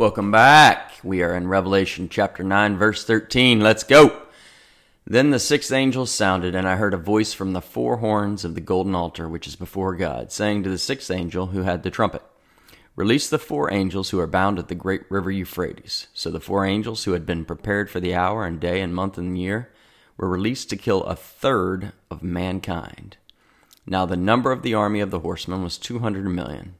Welcome back. We are in Revelation chapter 9, verse 13. Let's go. Then the sixth angel sounded, and I heard a voice from the four horns of the golden altar, which is before God, saying to the sixth angel who had the trumpet, Release the four angels who are bound at the great river Euphrates. So the four angels who had been prepared for the hour and day and month and year were released to kill a third of mankind. Now the number of the army of the horsemen was 200 million.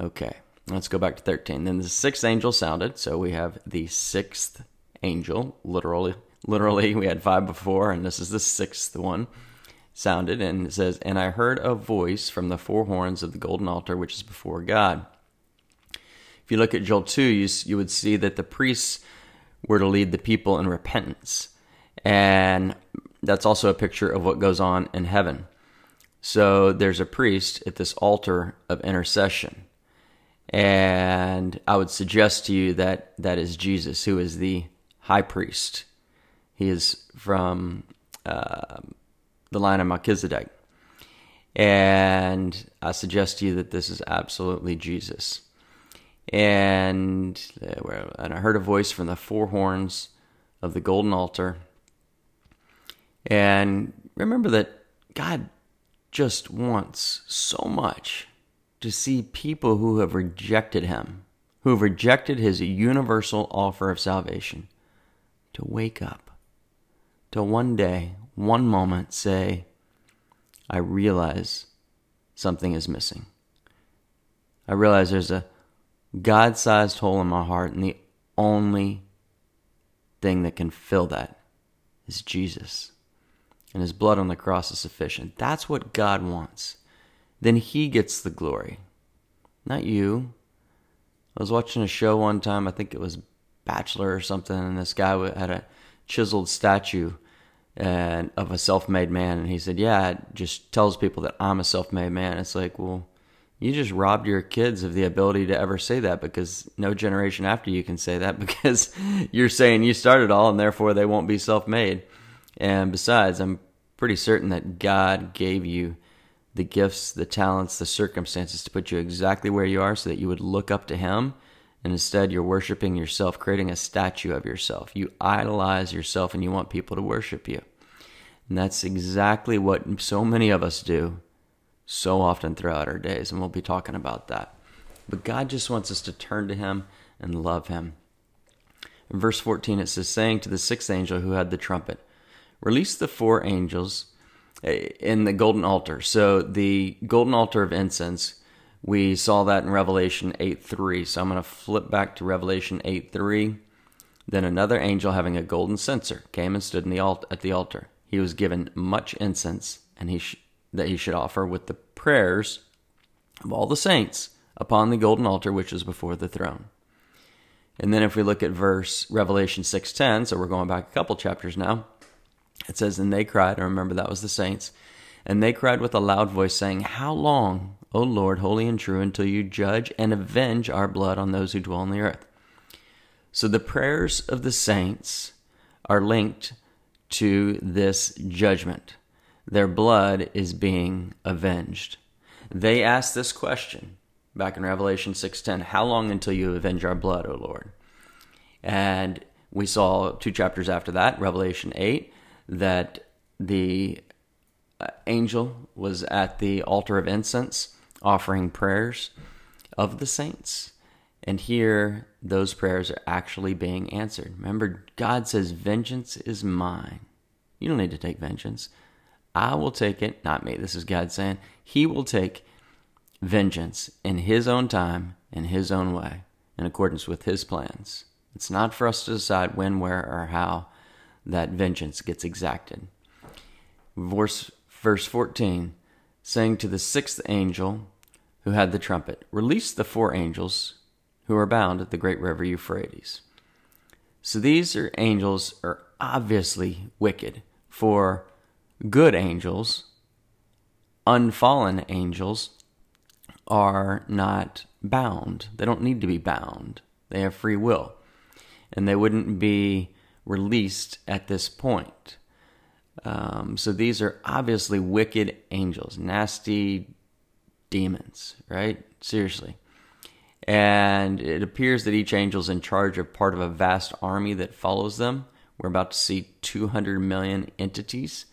Okay. Let's go back to 13. Then the sixth angel sounded. So we have the sixth angel. Literally, literally, we had five before, and this is the sixth one. Sounded, and it says, And I heard a voice from the four horns of the golden altar, which is before God. If you look at Joel 2, you, you would see that the priests were to lead the people in repentance. And that's also a picture of what goes on in heaven. So there's a priest at this altar of intercession and I would suggest to you that that is Jesus, who is the high priest. He is from uh, the line of Melchizedek. And I suggest to you that this is absolutely Jesus. And, uh, and I heard a voice from the four horns of the golden altar. And remember that God just wants so much to see people who have rejected him, who have rejected his universal offer of salvation, to wake up, to one day, one moment say, I realize something is missing. I realize there's a God sized hole in my heart, and the only thing that can fill that is Jesus. And his blood on the cross is sufficient. That's what God wants then he gets the glory, not you. I was watching a show one time, I think it was Bachelor or something, and this guy had a chiseled statue and of a self-made man, and he said, "Yeah, it just tells people that I'm a self-made man." It's like, well, you just robbed your kids of the ability to ever say that because no generation after you can say that because you're saying you started all, and therefore they won't be self-made. And besides, I'm pretty certain that God gave you the gifts, the talents, the circumstances to put you exactly where you are so that you would look up to Him. And instead, you're worshiping yourself, creating a statue of yourself. You idolize yourself and you want people to worship you. And that's exactly what so many of us do so often throughout our days. And we'll be talking about that. But God just wants us to turn to Him and love Him. In verse 14, it says, saying to the sixth angel who had the trumpet, Release the four angels in the golden altar. So the golden altar of incense, we saw that in Revelation 8 3. So I'm going to flip back to Revelation 8 3. Then another angel having a golden censer came and stood the alt- at the altar. He was given much incense and he sh- that he should offer with the prayers of all the saints upon the golden altar which is before the throne. And then if we look at verse Revelation 6:10, so we're going back a couple chapters now, it says, And they cried, I remember that was the saints, and they cried with a loud voice, saying, How long, O Lord, holy and true, until you judge and avenge our blood on those who dwell on the earth? So the prayers of the saints are linked to this judgment. Their blood is being avenged. They asked this question back in Revelation 6:10, "How long until you avenge our blood, O Lord?" And we saw two chapters after that, Revelation 8, that the uh, angel was at the altar of incense offering prayers of the saints. And here, those prayers are actually being answered. Remember, God says, Vengeance is mine. You don't need to take vengeance. I will take it, not me. This is God saying, He will take vengeance in His own time, in His own way, in accordance with His plans. It's not for us to decide when, where, or how that vengeance gets exacted. Verse, verse 14 saying to the sixth angel who had the trumpet, Release the four angels who are bound at the great river Euphrates. So these are angels are obviously wicked, for good angels, unfallen angels, are not bound. They don't need to be bound. They have free will. And they wouldn't be released at this point. Um, so these are obviously wicked angels, nasty demons, right? Seriously. And it appears that each angel is in charge of part of a vast army that follows them. We're about to see 200 million entities.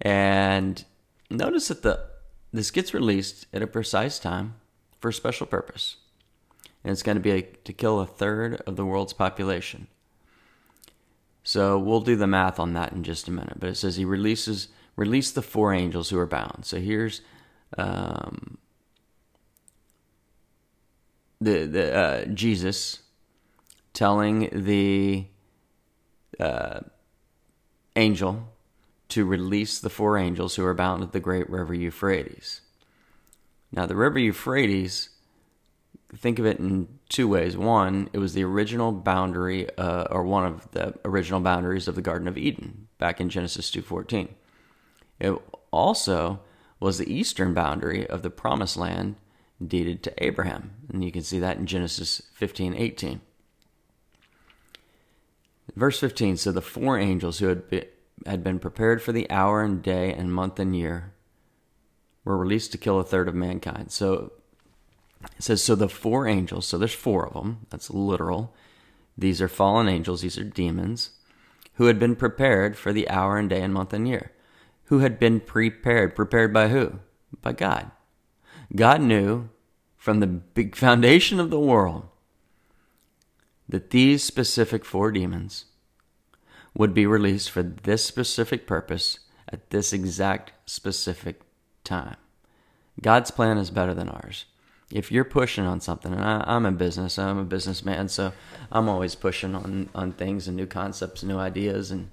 And notice that the this gets released at a precise time for a special purpose. And it's going to be a, to kill a third of the world's population. So we'll do the math on that in just a minute. But it says he releases release the four angels who are bound. So here's um, the the uh, Jesus telling the uh, angel to release the four angels who are bound at the great river Euphrates. Now, the river Euphrates, think of it in two ways. One, it was the original boundary, uh, or one of the original boundaries of the Garden of Eden back in Genesis 2:14. It also was the eastern boundary of the promised land deeded to Abraham. And you can see that in Genesis 15:18. Verse 15 So the four angels who had been, had been prepared for the hour and day and month and year were released to kill a third of mankind. So it says, So the four angels, so there's four of them, that's literal. These are fallen angels, these are demons, who had been prepared for the hour and day and month and year. Who had been prepared? Prepared by who? By God. God knew from the big foundation of the world that these specific four demons would be released for this specific purpose at this exact specific time. God's plan is better than ours. If you're pushing on something, and I, am a business, I'm a businessman, so I'm always pushing on, on things and new concepts, new ideas, and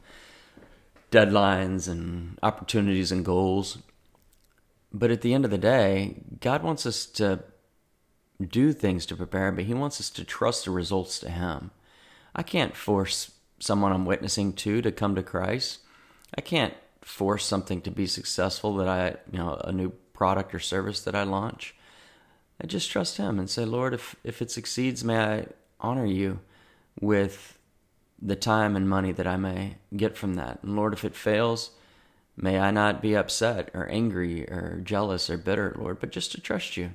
deadlines and opportunities and goals. But at the end of the day, God wants us to do things to prepare, but He wants us to trust the results to Him. I can't force someone I'm witnessing to to come to Christ. I can't force something to be successful that I, you know, a new product or service that I launch. I just trust Him and say, Lord, if, if it succeeds, may I honor you with the time and money that I may get from that. And Lord, if it fails, may I not be upset or angry or jealous or bitter, Lord, but just to trust you.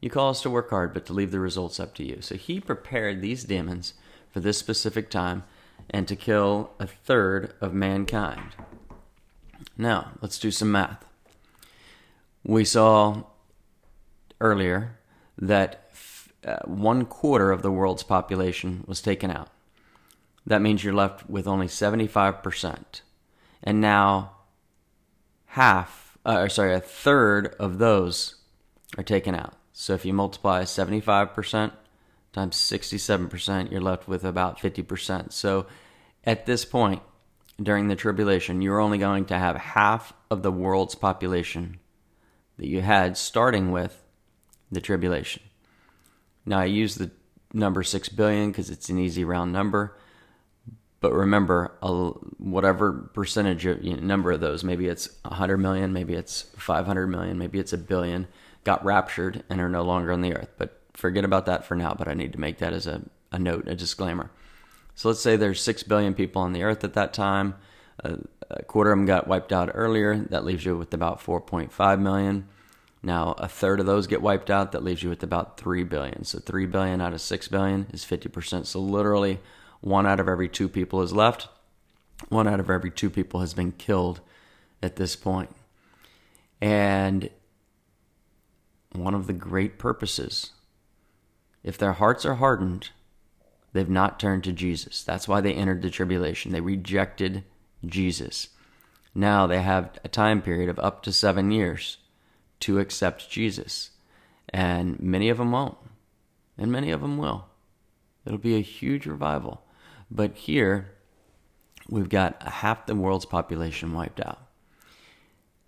You call us to work hard, but to leave the results up to you. So he prepared these demons for this specific time and to kill a third of mankind. Now, let's do some math. We saw earlier that uh, one quarter of the world's population was taken out that means you're left with only 75%. And now half, uh, or sorry, a third of those are taken out. So if you multiply 75% times 67%, you're left with about 50%. So at this point during the tribulation, you're only going to have half of the world's population that you had starting with the tribulation. Now I use the number 6 billion because it's an easy round number. But remember, whatever percentage of you know, number of those, maybe it's 100 million, maybe it's 500 million, maybe it's a billion, got raptured and are no longer on the earth. But forget about that for now. But I need to make that as a, a note, a disclaimer. So let's say there's 6 billion people on the earth at that time. A, a quarter of them got wiped out earlier. That leaves you with about 4.5 million. Now, a third of those get wiped out. That leaves you with about 3 billion. So 3 billion out of 6 billion is 50%. So literally, one out of every two people is left. One out of every two people has been killed at this point. And one of the great purposes, if their hearts are hardened, they've not turned to Jesus. That's why they entered the tribulation. They rejected Jesus. Now they have a time period of up to seven years to accept Jesus. And many of them won't. And many of them will. It'll be a huge revival. But here, we've got half the world's population wiped out.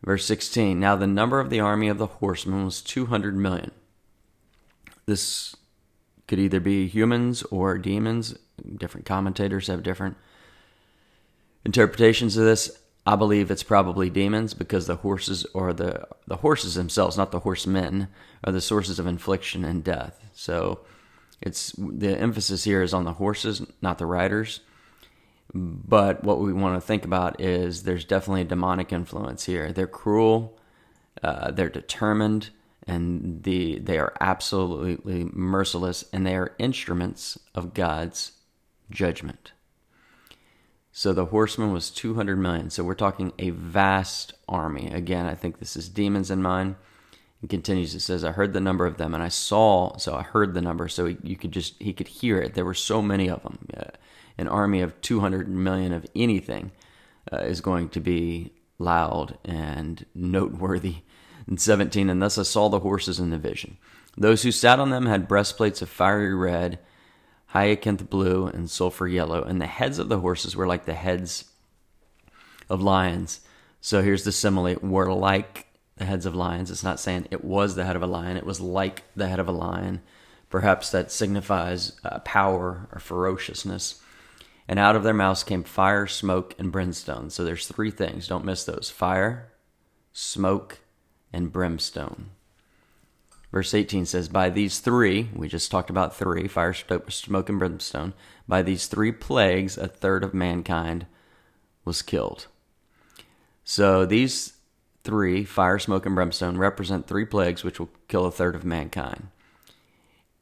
Verse 16 Now the number of the army of the horsemen was 200 million. This could either be humans or demons. Different commentators have different interpretations of this. I believe it's probably demons because the horses or the the horses themselves, not the horsemen, are the sources of infliction and death. So it's the emphasis here is on the horses, not the riders. But what we want to think about is there's definitely a demonic influence here. They're cruel, uh, they're determined, and the they are absolutely merciless and they are instruments of God's judgment. So the horseman was 200 million. So we're talking a vast army. Again, I think this is demons in mind. It continues. It says, "I heard the number of them, and I saw." So I heard the number. So you could just he could hear it. There were so many of them. Uh, an army of 200 million of anything uh, is going to be loud and noteworthy. And 17, and thus I saw the horses in the vision. Those who sat on them had breastplates of fiery red, hyacinth blue, and sulfur yellow, and the heads of the horses were like the heads of lions. So here's the simile were like the heads of lions. It's not saying it was the head of a lion, it was like the head of a lion. Perhaps that signifies uh, power or ferociousness and out of their mouths came fire, smoke, and brimstone. So there's three things. Don't miss those fire, smoke, and brimstone. Verse 18 says, By these three, we just talked about three fire, smoke, and brimstone. By these three plagues, a third of mankind was killed. So these three, fire, smoke, and brimstone, represent three plagues which will kill a third of mankind.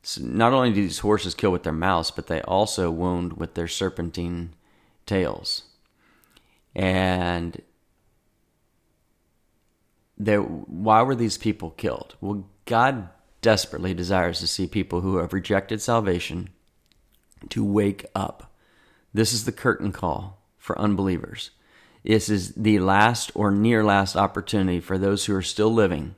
So not only do these horses kill with their mouths, but they also wound with their serpentine tails. And why were these people killed? Well, God desperately desires to see people who have rejected salvation to wake up. This is the curtain call for unbelievers. This is the last or near last opportunity for those who are still living,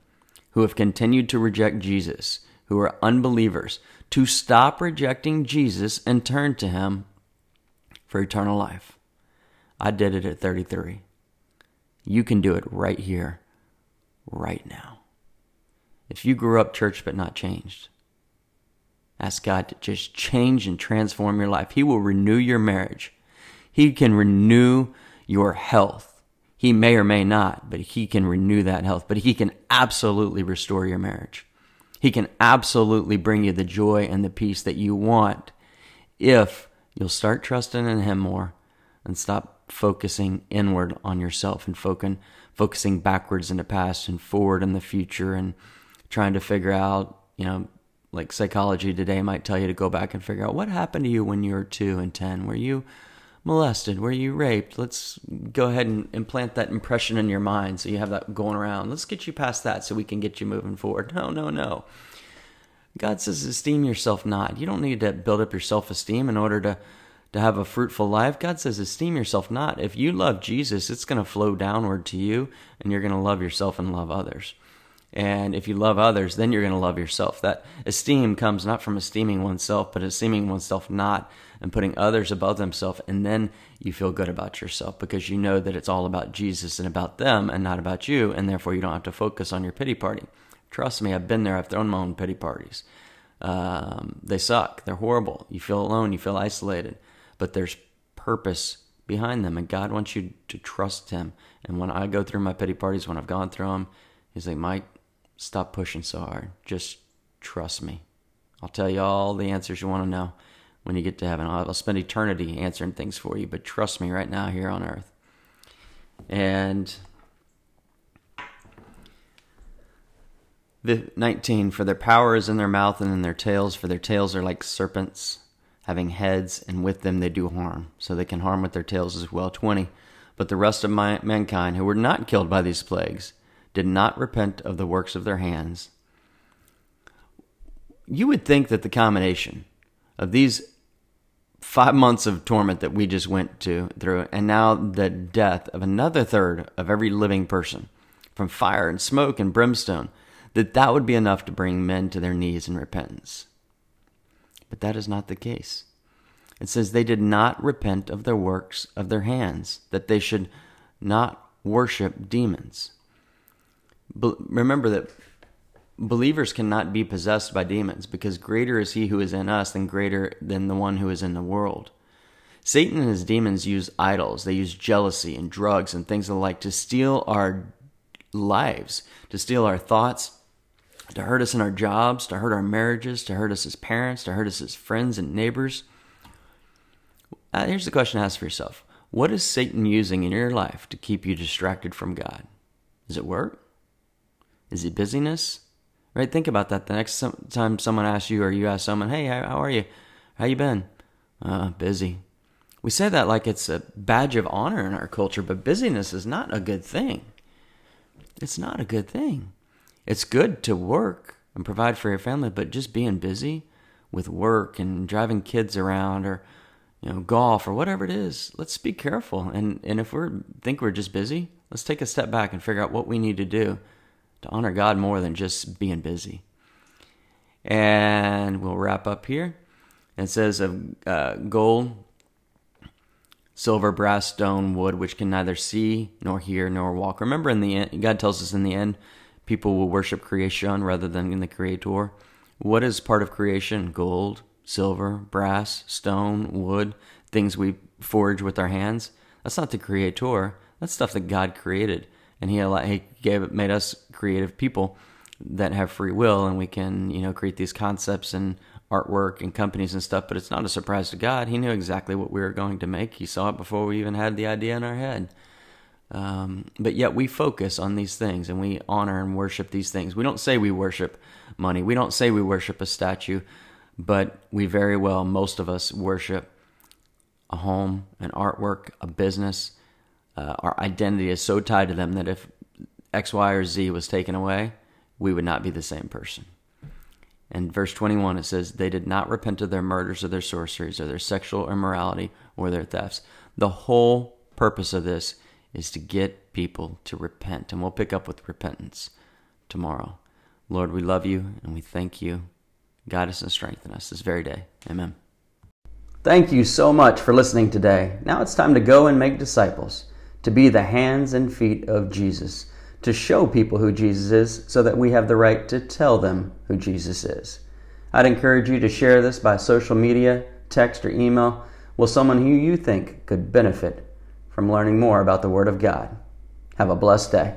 who have continued to reject Jesus, who are unbelievers to stop rejecting Jesus and turn to Him for eternal life. I did it at 33. You can do it right here, right now. If you grew up church but not changed, ask God to just change and transform your life. He will renew your marriage. He can renew your health. He may or may not, but He can renew that health. But He can absolutely restore your marriage. He can absolutely bring you the joy and the peace that you want if you'll start trusting in Him more and stop focusing inward on yourself and focusing, backwards in the past and forward in the future and trying to figure out, you know, like psychology today might tell you to go back and figure out what happened to you when you were two and 10. Were you molested? Were you raped? Let's go ahead and implant that impression in your mind so you have that going around. Let's get you past that so we can get you moving forward. No, no, no. God says, esteem yourself not. You don't need to build up your self esteem in order to, to have a fruitful life. God says, esteem yourself not. If you love Jesus, it's going to flow downward to you, and you're going to love yourself and love others. And if you love others, then you're going to love yourself. That esteem comes not from esteeming oneself, but esteeming oneself not and putting others above themselves. And then you feel good about yourself because you know that it's all about Jesus and about them and not about you. And therefore, you don't have to focus on your pity party. Trust me, I've been there. I've thrown my own pity parties. Um, they suck. They're horrible. You feel alone. You feel isolated. But there's purpose behind them. And God wants you to trust Him. And when I go through my pity parties, when I've gone through them, He's like, Mike, stop pushing so hard. Just trust me. I'll tell you all the answers you want to know when you get to heaven. I'll, I'll spend eternity answering things for you, but trust me right now here on earth. And the 19 for their power is in their mouth and in their tails for their tails are like serpents having heads and with them they do harm so they can harm with their tails as well 20 but the rest of my, mankind who were not killed by these plagues did not repent of the works of their hands you would think that the combination of these five months of torment that we just went to through, and now the death of another third of every living person from fire and smoke and brimstone, that that would be enough to bring men to their knees in repentance. But that is not the case. It says they did not repent of their works of their hands, that they should not worship demons. But remember that believers cannot be possessed by demons because greater is he who is in us than greater than the one who is in the world. Satan and his demons use idols, they use jealousy and drugs and things alike to steal our lives, to steal our thoughts, to hurt us in our jobs, to hurt our marriages, to hurt us as parents, to hurt us as friends and neighbors. Uh, here's the question to ask for yourself What is Satan using in your life to keep you distracted from God? Is it work? Is it busyness? Right? Think about that. The next time someone asks you or you ask someone, "Hey, how, are you? How you been?" Uh, busy. We say that like it's a badge of honor in our culture, but busyness is not a good thing. It's not a good thing. It's good to work and provide for your family, but just being busy with work and driving kids around or you know golf or whatever it is, let's be careful. And and if we think we're just busy, let's take a step back and figure out what we need to do to honor God more than just being busy. And we'll wrap up here. It says of uh, gold, silver, brass, stone, wood, which can neither see nor hear nor walk. Remember, in the end, God tells us in the end, people will worship creation rather than the Creator. What is part of creation? Gold, silver, brass, stone, wood, things we forge with our hands. That's not the Creator. That's stuff that God created and he he gave made us creative people that have free will and we can you know create these concepts and artwork and companies and stuff but it's not a surprise to god. He knew exactly what we were going to make. He saw it before we even had the idea in our head. Um, but yet we focus on these things and we honor and worship these things. We don't say we worship money. We don't say we worship a statue but we very well most of us worship a home an artwork a business uh, our identity is so tied to them that if X, Y, or Z was taken away, we would not be the same person. In verse 21, it says, They did not repent of their murders or their sorceries or their sexual immorality or their thefts. The whole purpose of this is to get people to repent. And we'll pick up with repentance tomorrow. Lord, we love you and we thank you. Guide us and strengthen us this very day. Amen. Thank you so much for listening today. Now it's time to go and make disciples to be the hands and feet of Jesus, to show people who Jesus is so that we have the right to tell them who Jesus is. I'd encourage you to share this by social media, text, or email with someone who you think could benefit from learning more about the Word of God. Have a blessed day.